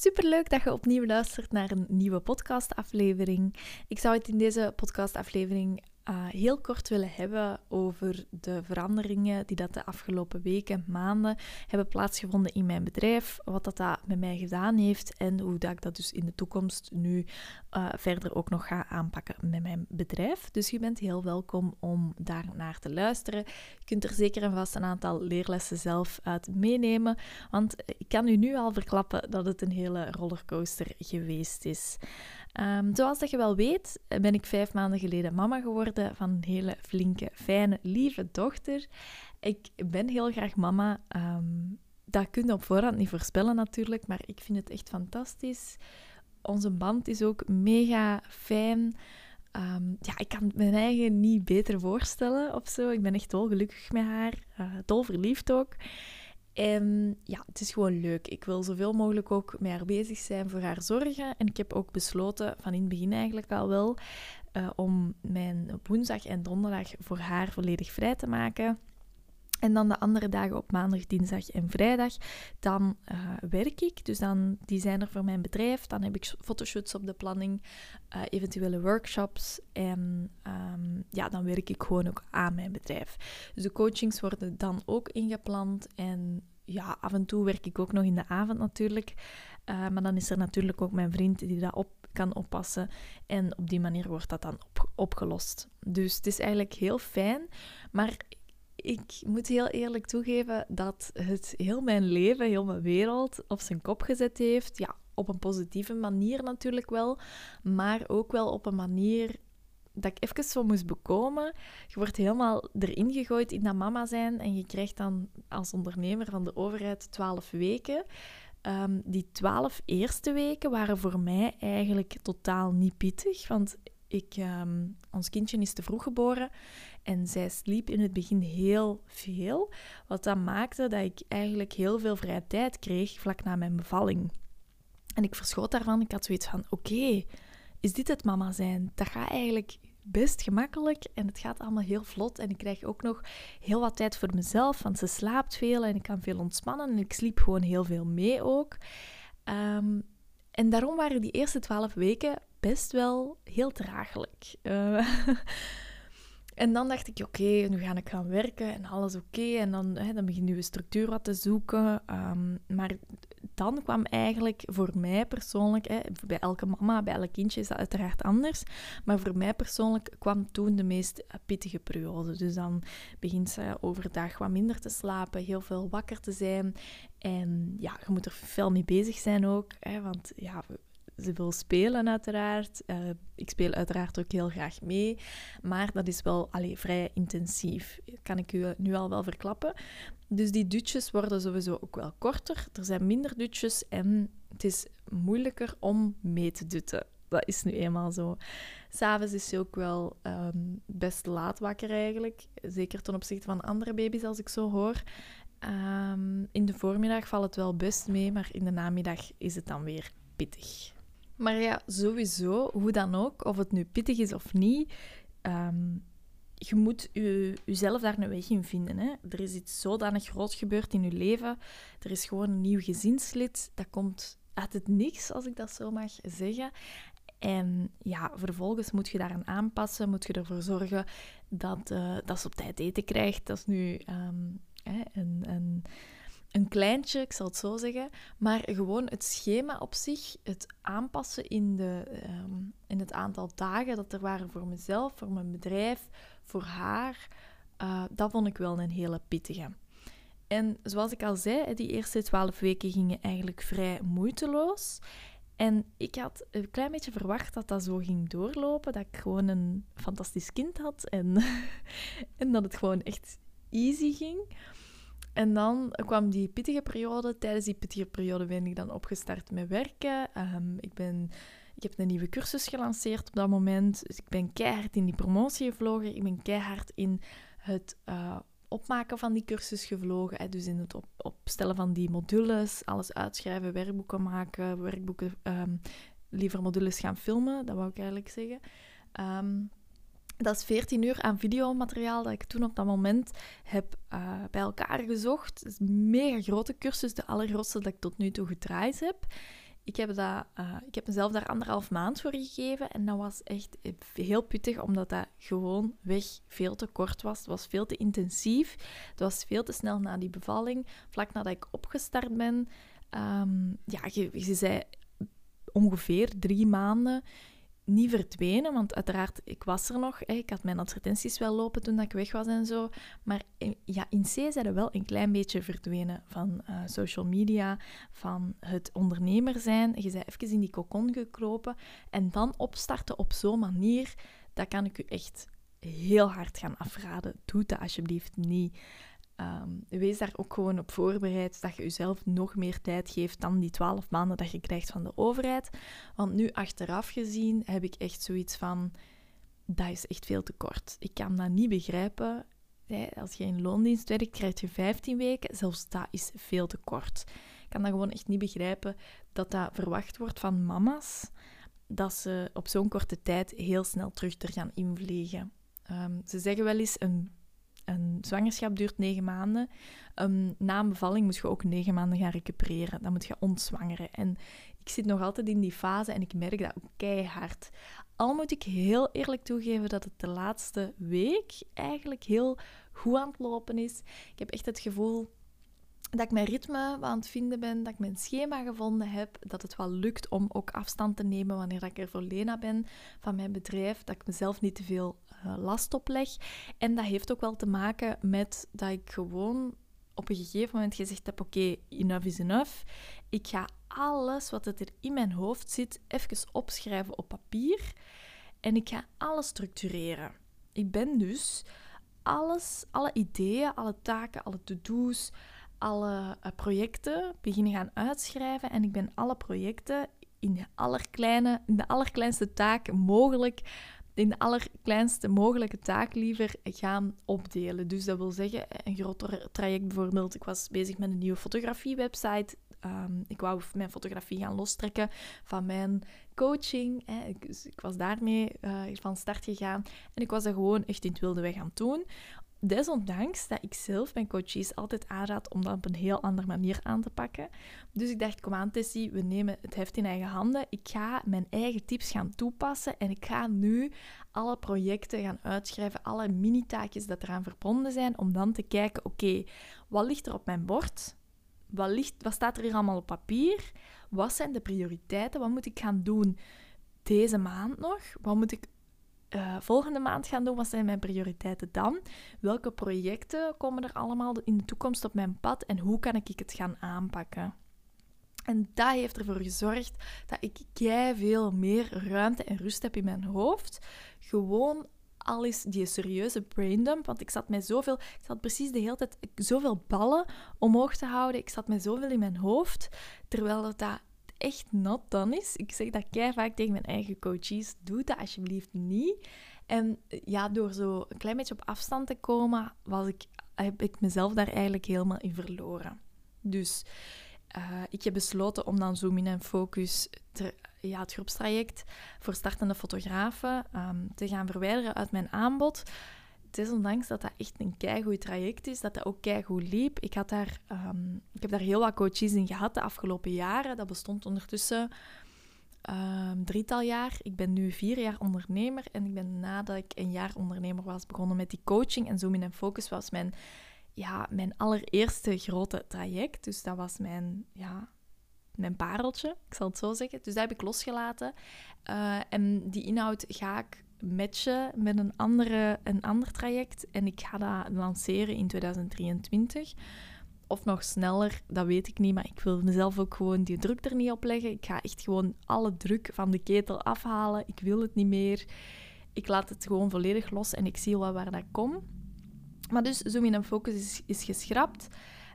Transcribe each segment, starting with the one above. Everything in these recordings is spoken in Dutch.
Superleuk dat je opnieuw luistert naar een nieuwe podcastaflevering. Ik zou het in deze podcastaflevering uh, heel kort willen hebben over de veranderingen die dat de afgelopen weken, maanden hebben plaatsgevonden in mijn bedrijf, wat dat, dat met mij gedaan heeft en hoe dat ik dat dus in de toekomst nu uh, verder ook nog ga aanpakken met mijn bedrijf. Dus je bent heel welkom om daar naar te luisteren. Je kunt er zeker en vast een aantal leerlessen zelf uit meenemen, want ik kan u nu al verklappen dat het een hele rollercoaster geweest is. Um, zoals dat je wel weet, ben ik vijf maanden geleden mama geworden van een hele flinke, fijne, lieve dochter. Ik ben heel graag mama. Um, dat kun je op voorhand niet voorspellen natuurlijk, maar ik vind het echt fantastisch. Onze band is ook mega fijn. Um, ja, ik kan mijn eigen niet beter voorstellen of zo. Ik ben echt dolgelukkig met haar, uh, dol verliefd ook. En ja, het is gewoon leuk. Ik wil zoveel mogelijk ook met haar bezig zijn, voor haar zorgen. En ik heb ook besloten, van in het begin eigenlijk al wel, uh, om mijn woensdag en donderdag voor haar volledig vrij te maken. En dan de andere dagen op maandag, dinsdag en vrijdag, dan uh, werk ik. Dus dan, die zijn er voor mijn bedrijf. Dan heb ik fotoshoots op de planning, uh, eventuele workshops. En um, ja, dan werk ik gewoon ook aan mijn bedrijf. Dus de coachings worden dan ook ingepland. En ja, af en toe werk ik ook nog in de avond natuurlijk. Uh, maar dan is er natuurlijk ook mijn vriend die dat op kan oppassen. En op die manier wordt dat dan op, opgelost. Dus het is eigenlijk heel fijn. Maar ik moet heel eerlijk toegeven dat het heel mijn leven, heel mijn wereld op zijn kop gezet heeft. Ja, op een positieve manier natuurlijk wel, maar ook wel op een manier dat ik even zo moest bekomen. Je wordt helemaal erin gegooid in dat mama zijn en je krijgt dan als ondernemer van de overheid 12 weken. Um, die twaalf eerste weken waren voor mij eigenlijk totaal niet pittig, want ik, um, ons kindje is te vroeg geboren en zij sliep in het begin heel veel. Wat dat maakte dat ik eigenlijk heel veel vrije tijd kreeg vlak na mijn bevalling. En ik verschoot daarvan. Ik had zoiets van: oké, is dit het mama zijn? Dat gaat eigenlijk best gemakkelijk en het gaat allemaal heel vlot. En ik krijg ook nog heel wat tijd voor mezelf, want ze slaapt veel en ik kan veel ontspannen. En ik sliep gewoon heel veel mee ook. Um, en daarom waren die eerste twaalf weken best wel heel draaglijk. Uh, En dan dacht ik, oké, nu ga ik gaan werken en alles oké. En dan, hè, dan begin je structuur wat te zoeken. Um, maar dan kwam eigenlijk voor mij persoonlijk, hè, bij elke mama, bij elk kindje is dat uiteraard anders. Maar voor mij persoonlijk kwam toen de meest pittige periode. Dus dan begint ze overdag wat minder te slapen, heel veel wakker te zijn. En ja, je moet er veel mee bezig zijn ook. Hè, want ja, ze wil spelen, uiteraard. Uh, ik speel uiteraard ook heel graag mee. Maar dat is wel allee, vrij intensief. Kan ik u nu al wel verklappen. Dus die dutjes worden sowieso ook wel korter. Er zijn minder dutjes en het is moeilijker om mee te dutten. Dat is nu eenmaal zo. S'avonds is ze ook wel um, best laat wakker eigenlijk. Zeker ten opzichte van andere baby's, als ik zo hoor. Um, in de voormiddag valt het wel best mee, maar in de namiddag is het dan weer pittig. Maar ja, sowieso, hoe dan ook, of het nu pittig is of niet, um, je moet je, jezelf daar een weg in vinden. Hè? Er is iets zodanig groot gebeurd in je leven. Er is gewoon een nieuw gezinslid. Dat komt uit het niks, als ik dat zo mag zeggen. En ja, vervolgens moet je daaraan aanpassen. Moet je ervoor zorgen dat, uh, dat ze op tijd eten krijgt. Dat is nu um, hè, een, een een kleintje, ik zal het zo zeggen. Maar gewoon het schema op zich, het aanpassen in, de, ehm, in het aantal dagen dat er waren voor mezelf, voor mijn bedrijf, voor haar, uh, dat vond ik wel een hele pittige. En zoals ik al zei, die eerste twaalf weken gingen eigenlijk vrij moeiteloos. En ik had een klein beetje verwacht dat dat zo ging doorlopen, dat ik gewoon een fantastisch kind had en, en dat het gewoon echt easy ging. En dan kwam die pittige periode. Tijdens die pittige periode ben ik dan opgestart met werken. Um, ik, ben, ik heb een nieuwe cursus gelanceerd op dat moment. Dus ik ben keihard in die promotie gevlogen. Ik ben keihard in het uh, opmaken van die cursus gevlogen. Hè. Dus in het op, opstellen van die modules, alles uitschrijven, werkboeken maken, werkboeken, um, liever modules gaan filmen. Dat wou ik eigenlijk zeggen. Um, dat is 14 uur aan videomateriaal dat ik toen op dat moment heb uh, bij elkaar gezocht. Het is een mega grote cursus, de allergrootste dat ik tot nu toe gedraaid heb. ik heb, dat, uh, ik heb mezelf daar anderhalf maand voor gegeven. En dat was echt heel pittig, omdat dat gewoon weg veel te kort was. Het was veel te intensief. Het was veel te snel na die bevalling. Vlak nadat ik opgestart ben. Um, ja, je, je zei ongeveer drie maanden niet verdwenen, want uiteraard, ik was er nog. Hè. Ik had mijn advertenties wel lopen toen ik weg was en zo. Maar ja, in C zijn wel een klein beetje verdwenen van uh, social media, van het ondernemer zijn. Je bent even in die cocon gekropen. En dan opstarten op zo'n manier, dat kan ik u echt heel hard gaan afraden. Doe dat alsjeblieft niet. Um, wees daar ook gewoon op voorbereid dat je jezelf nog meer tijd geeft dan die twaalf maanden dat je krijgt van de overheid. Want nu achteraf gezien heb ik echt zoiets van, dat is echt veel te kort. Ik kan dat niet begrijpen. Als je in loondienst werkt, krijg je 15 weken. Zelfs dat is veel te kort. Ik kan dat gewoon echt niet begrijpen dat dat verwacht wordt van mama's. Dat ze op zo'n korte tijd heel snel terug er gaan invliegen. Um, ze zeggen wel eens een een zwangerschap duurt negen maanden. Um, na een bevalling moet je ook negen maanden gaan recupereren. Dan moet je ontzwangeren. En ik zit nog altijd in die fase en ik merk dat ook keihard. Al moet ik heel eerlijk toegeven dat het de laatste week eigenlijk heel goed aan het lopen is. Ik heb echt het gevoel dat ik mijn ritme aan het vinden ben, dat ik mijn schema gevonden heb, dat het wel lukt om ook afstand te nemen wanneer ik er voor Lena ben van mijn bedrijf, dat ik mezelf niet te veel uh, last opleg. En dat heeft ook wel te maken met dat ik gewoon op een gegeven moment gezegd heb, oké, enough is enough. Ik ga alles wat er in mijn hoofd zit even opschrijven op papier en ik ga alles structureren. Ik ben dus alles, alle ideeën, alle taken, alle to-do's, alle uh, projecten beginnen gaan uitschrijven en ik ben alle projecten in de, allerkleine, in de allerkleinste taak mogelijk in de allerkleinste mogelijke taak liever gaan opdelen. Dus dat wil zeggen, een groter traject bijvoorbeeld. Ik was bezig met een nieuwe fotografie-website. Um, ik wou mijn fotografie gaan lostrekken van mijn coaching. Hè. Ik, dus ik was daarmee uh, van start gegaan. En ik was dat gewoon echt in het wilde weg aan het doen desondanks dat ik zelf mijn coaches altijd aanraad om dat op een heel andere manier aan te pakken. Dus ik dacht, kom aan Tessie, we nemen het heft in eigen handen. Ik ga mijn eigen tips gaan toepassen en ik ga nu alle projecten gaan uitschrijven, alle mini-taakjes dat eraan verbonden zijn, om dan te kijken, oké, wat ligt er op mijn bord? Wat, ligt, wat staat er hier allemaal op papier? Wat zijn de prioriteiten? Wat moet ik gaan doen deze maand nog? Wat moet ik uh, volgende maand gaan doen? Wat zijn mijn prioriteiten dan? Welke projecten komen er allemaal in de toekomst op mijn pad en hoe kan ik het gaan aanpakken? En dat heeft ervoor gezorgd dat ik kei veel meer ruimte en rust heb in mijn hoofd. Gewoon al die serieuze braindump, want ik zat met zoveel, ik zat precies de hele tijd zoveel ballen omhoog te houden. Ik zat met zoveel in mijn hoofd, terwijl dat echt not done is. Ik zeg dat kei vaak tegen mijn eigen coaches. Doe dat alsjeblieft niet. En ja, door zo een klein beetje op afstand te komen, was ik, heb ik mezelf daar eigenlijk helemaal in verloren. Dus uh, ik heb besloten om dan Zoom in en Focus, ja, het groepstraject voor startende fotografen, um, te gaan verwijderen uit mijn aanbod desondanks dat dat echt een keigoed traject is, dat dat ook keigoed liep. Ik, had daar, um, ik heb daar heel wat coaches in gehad de afgelopen jaren. Dat bestond ondertussen um, drietal jaar. Ik ben nu vier jaar ondernemer en ik ben nadat ik een jaar ondernemer was begonnen met die coaching. En Zoom in en Focus was mijn, ja, mijn allereerste grote traject. Dus dat was mijn, ja, mijn pareltje, ik zal het zo zeggen. Dus dat heb ik losgelaten. Uh, en die inhoud ga ik matchen met een, andere, een ander traject. En ik ga dat lanceren in 2023. Of nog sneller, dat weet ik niet. Maar ik wil mezelf ook gewoon die druk er niet op leggen. Ik ga echt gewoon alle druk van de ketel afhalen. Ik wil het niet meer. Ik laat het gewoon volledig los en ik zie wel waar dat komt. Maar dus Zoom in Focus is, is geschrapt.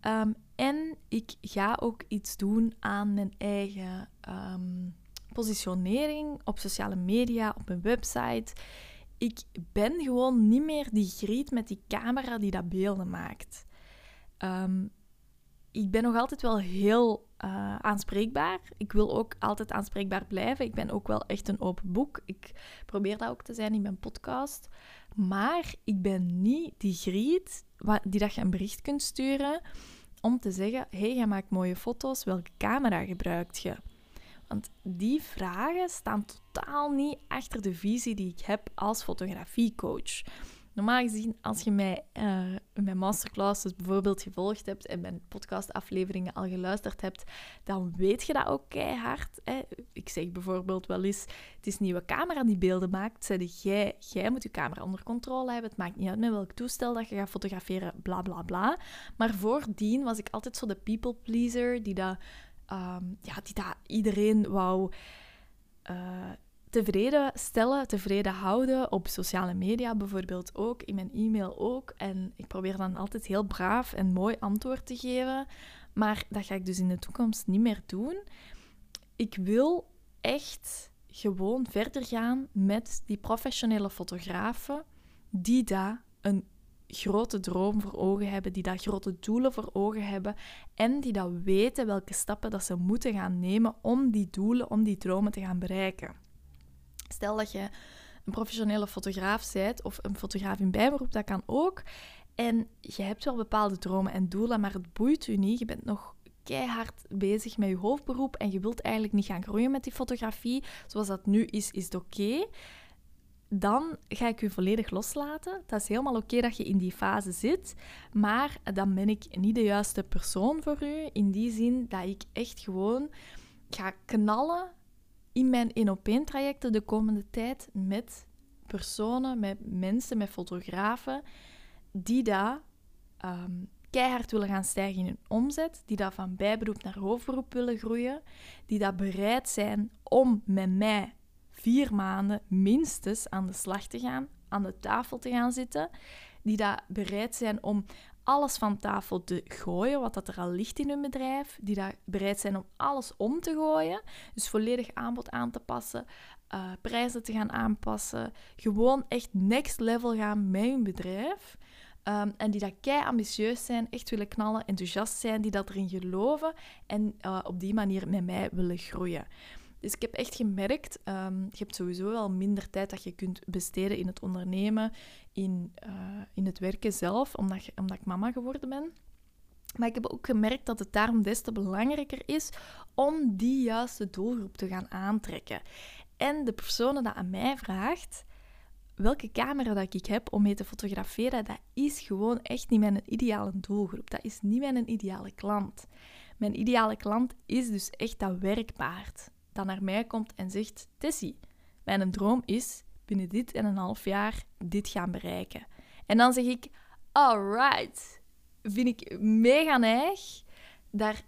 Ehm, en ik ga ook iets doen aan mijn eigen ehm, positionering op sociale media, op mijn website. Ik ben gewoon niet meer die griet met die camera die dat beelden maakt. Ehm, ik ben nog altijd wel heel uh, aanspreekbaar. Ik wil ook altijd aanspreekbaar blijven. Ik ben ook wel echt een open boek. Ik probeer dat ook te zijn in mijn podcast. Maar ik ben niet die griet die dat je een bericht kunt sturen om te zeggen: hey, jij maakt mooie foto's. Welke camera gebruikt je? Want die vragen staan totaal niet achter de visie die ik heb als fotografiecoach. Normaal gezien, als je mij uh, mijn masterclasses bijvoorbeeld gevolgd hebt en mijn podcastafleveringen al geluisterd hebt, dan weet je dat ook keihard. Hè? Ik zeg bijvoorbeeld wel eens, het is een nieuwe camera die beelden maakt. Zeg jij, jij moet je camera onder controle hebben. Het maakt niet uit met welk toestel dat je gaat fotograferen, bla bla bla. Maar voordien was ik altijd zo de people pleaser die dat, um, ja, die dat iedereen wou... Uh, tevreden stellen, tevreden houden. Op sociale media bijvoorbeeld ook, in mijn e-mail ook. En ik probeer dan altijd heel braaf en mooi antwoord te geven. Maar dat ga ik dus in de toekomst niet meer doen. Ik wil echt gewoon verder gaan met die professionele fotografen die daar een grote droom voor ogen hebben, die daar grote doelen voor ogen hebben en die dat weten welke stappen dat ze moeten gaan nemen om die doelen, om die dromen te gaan bereiken. Stel dat je een professionele fotograaf bent of een fotograaf in bijberoep, dat kan ook. En je hebt wel bepaalde dromen en doelen, maar het boeit u niet. Je bent nog keihard bezig met je hoofdberoep en je wilt eigenlijk niet gaan groeien met die fotografie. Zoals dat nu is, is het oké. Dan ga ik u volledig loslaten. Dat is helemaal oké dat je in die fase zit, maar dan ben ik niet de juiste persoon voor u. In die zin dat ik echt gewoon ga knallen in mijn één op één trajecten de komende tijd met personen, met mensen, met fotografen die daar ehm, keihard willen gaan stijgen in hun omzet, die daar van bijberoep naar hoofdberoep willen groeien, die daar bereid zijn om met mij vier maanden minstens aan de slag te gaan, aan de tafel te gaan zitten, die daar bereid zijn om alles van tafel te gooien, wat dat er al ligt in hun bedrijf, die daar bereid zijn om alles om te gooien, dus volledig aanbod aan te passen, uh, prijzen te gaan aanpassen, gewoon echt next level gaan met hun bedrijf. Um, en die dat kei ambitieus zijn, echt willen knallen, enthousiast zijn, die dat erin geloven en uh, op die manier met mij willen groeien. Dus ik heb echt gemerkt, um, je hebt sowieso wel minder tijd dat je kunt besteden in het ondernemen, in, uh, in het werken zelf, omdat, omdat ik mama geworden ben. Maar ik heb ook gemerkt dat het daarom des te belangrijker is om die juiste doelgroep te gaan aantrekken. En de personen dat aan mij vraagt, welke camera dat ik heb om mee te fotograferen, dat is gewoon echt niet mijn ideale doelgroep. Dat is niet mijn ideale klant. Mijn ideale klant is dus echt dat werkpaard dat naar mij komt en zegt: Tessie, mijn droom is binnen dit en een half jaar dit gaan bereiken. En dan zeg ik: Alright, vind ik mega neig. Daar,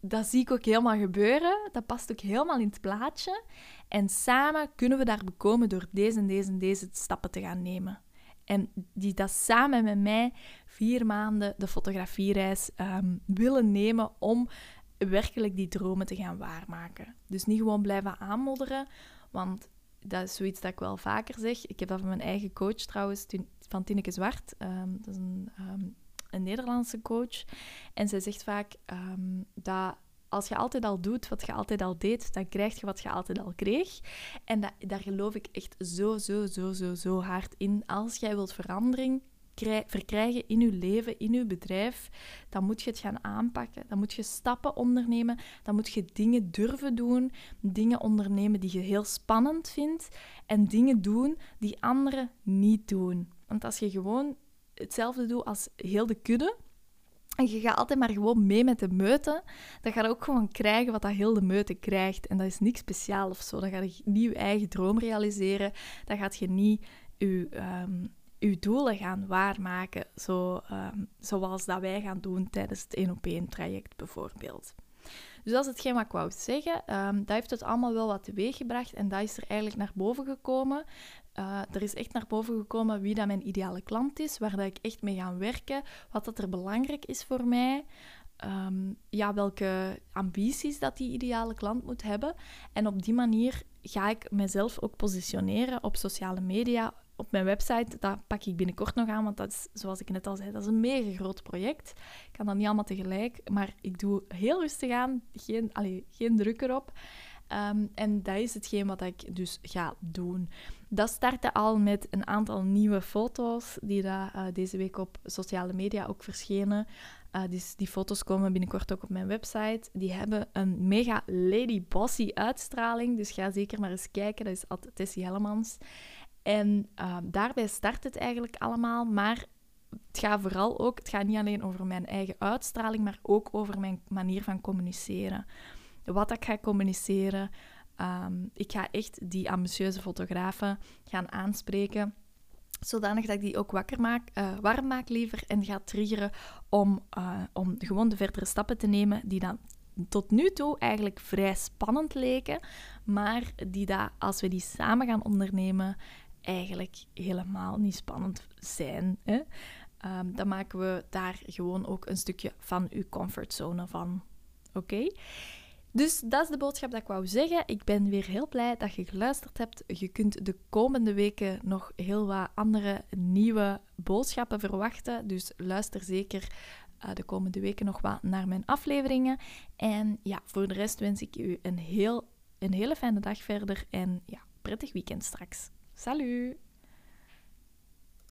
dat zie ik ook helemaal gebeuren. Dat past ook helemaal in het plaatje. En samen kunnen we daar bekomen door deze en deze en deze stappen te gaan nemen. En die dat samen met mij vier maanden de fotografiereis um, willen nemen om werkelijk die dromen te gaan waarmaken. Dus niet gewoon blijven aanmodderen, want dat is zoiets dat ik wel vaker zeg. Ik heb dat van mijn eigen coach trouwens, van Tineke Zwart. Ehm, dat is een, um, een, Nederlandse coach. En zij zegt vaak um, dat als je altijd al doet wat je altijd al deed, dan krijg je wat je altijd al kreeg. En dat, daar geloof ik echt zo, zo, zo, zo, zo hard in. Als jij wilt verandering, verkrijgen in je leven, in je bedrijf, dan moet je het gaan aanpakken. Dan moet je stappen ondernemen. Dan moet je dingen durven doen. Dingen ondernemen die je heel spannend vindt. En dingen doen die anderen niet doen. Want als je gewoon hetzelfde doet als heel de kudde, en je gaat altijd maar gewoon mee met de meute, dan ga je ook gewoon krijgen wat dat heel de meute krijgt. En dat is niks speciaal of zo. Dan ga je niet je eigen droom realiseren. Dan gaat je niet je, um, uw doelen gaan waarmaken, zo, um, zoals dat wij gaan doen tijdens het 1 op 1 traject bijvoorbeeld. Dus dat is hetgeen wat ik wou zeggen. Um, dat heeft het allemaal wel wat teweeg gebracht en dat is er eigenlijk naar boven gekomen. Uh, er is echt naar boven gekomen wie dat mijn ideale klant is, waar dat ik echt mee ga werken, wat dat er belangrijk is voor mij. Um, ja, welke ambities dat die ideale klant moet hebben. En op die manier ga ik mezelf ook positioneren op sociale media, op mijn website, dat pak ik binnenkort nog aan, want dat is, zoals ik net al zei, dat is een mega groot project. Ik kan dat niet allemaal tegelijk, maar ik doe heel rustig aan, geen, allee, geen druk erop. Um, en dat is hetgeen wat ik dus ga doen. Dat startte al met een aantal nieuwe foto's die daar, uh, deze week op sociale media ook verschenen. Uh, dus die foto's komen binnenkort ook op mijn website. Die hebben een mega Lady Bossy uitstraling. Dus ga zeker maar eens kijken. Dat is altijd Tessie. En uh, daarbij start het eigenlijk allemaal. Maar het gaat vooral ook, het gaat niet alleen over mijn eigen uitstraling, maar ook over mijn manier van communiceren. Wat ik ga communiceren. Um, ik ga echt die ambitieuze fotografen gaan aanspreken zodanig dat ik die ook wakker maak, uh, warm maak liever en ga triggeren om, uh, om gewoon de verdere stappen te nemen die dan tot nu toe eigenlijk vrij spannend leken, maar die dat, als we die samen gaan ondernemen, eigenlijk helemaal niet spannend zijn. Hè? Um, dan maken we daar gewoon ook een stukje van uw comfortzone van. Oké? Dus dat is de boodschap dat ik wou zeggen. Ik ben weer heel blij dat je geluisterd hebt. Je kunt de komende weken nog heel wat andere nieuwe boodschappen verwachten. Dus luister zeker uh, de komende weken nog wat naar mijn afleveringen. En ja, voor de rest wens ik u een, heel, een hele fijne dag verder en ja, prettig weekend straks. Salut!